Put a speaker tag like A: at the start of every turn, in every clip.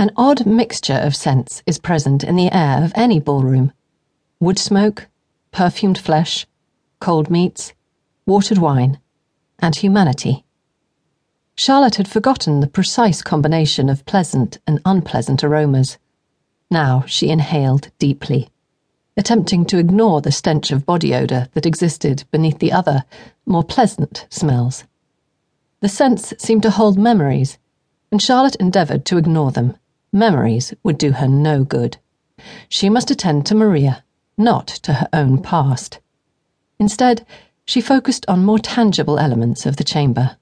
A: An odd mixture of scents is present in the air of any ballroom wood smoke, perfumed flesh, cold meats, watered wine, and humanity. Charlotte had forgotten the precise combination of pleasant and unpleasant aromas. Now she inhaled deeply, attempting to ignore the stench of body odour that existed beneath the other, more pleasant smells. The scents seemed to hold memories, and Charlotte endeavoured to ignore them. Memories would do her no good. She must attend to Maria, not to her own past. Instead, she focused on more tangible elements of the chamber.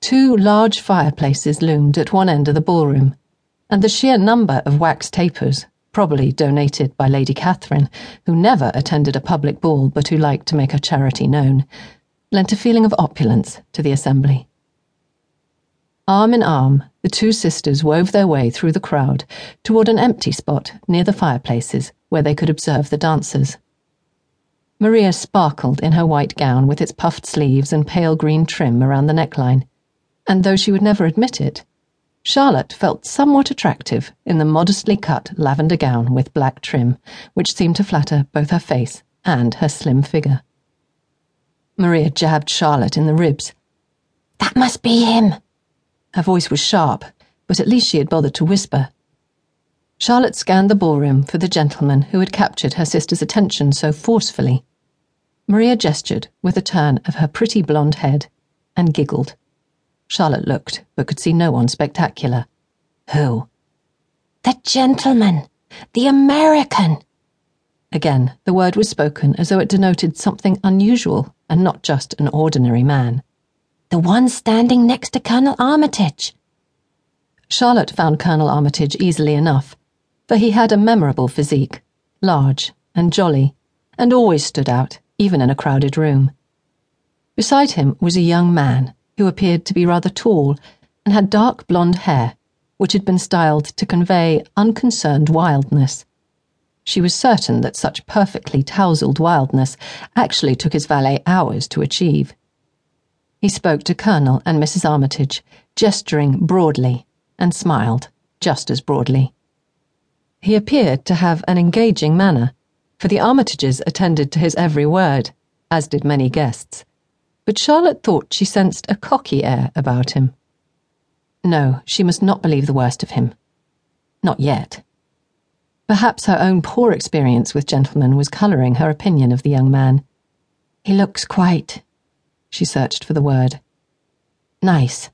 A: Two large fireplaces loomed at one end of the ballroom, and the sheer number of wax tapers, probably donated by Lady Catherine, who never attended a public ball but who liked to make her charity known, lent a feeling of opulence to the assembly. Arm in arm, the two sisters wove their way through the crowd toward an empty spot near the fireplaces where they could observe the dancers. Maria sparkled in her white gown with its puffed sleeves and pale green trim around the neckline and though she would never admit it, Charlotte felt somewhat attractive in the modestly cut lavender gown with black trim, which seemed to flatter both her face and her slim figure. Maria jabbed Charlotte in the ribs.
B: That must be him.
A: Her voice was sharp, but at least she had bothered to whisper. Charlotte scanned the ballroom for the gentleman who had captured her sister's attention so forcefully. Maria gestured with a turn of her pretty blonde head and giggled. Charlotte looked, but could see no one spectacular. Who?
B: The gentleman. The American.
A: Again, the word was spoken as though it denoted something unusual and not just an ordinary man.
B: The one standing next to Colonel Armitage.
A: Charlotte found Colonel Armitage easily enough, for he had a memorable physique, large and jolly, and always stood out, even in a crowded room. Beside him was a young man who appeared to be rather tall and had dark blonde hair, which had been styled to convey unconcerned wildness. She was certain that such perfectly tousled wildness actually took his valet hours to achieve. He spoke to Colonel and Mrs. Armitage, gesturing broadly, and smiled just as broadly. He appeared to have an engaging manner, for the Armitages attended to his every word, as did many guests but Charlotte thought she sensed a cocky air about him. No, she must not believe the worst of him. Not yet. Perhaps her own poor experience with gentlemen was colouring her opinion of the young man. He looks quite. She searched for the word. Nice.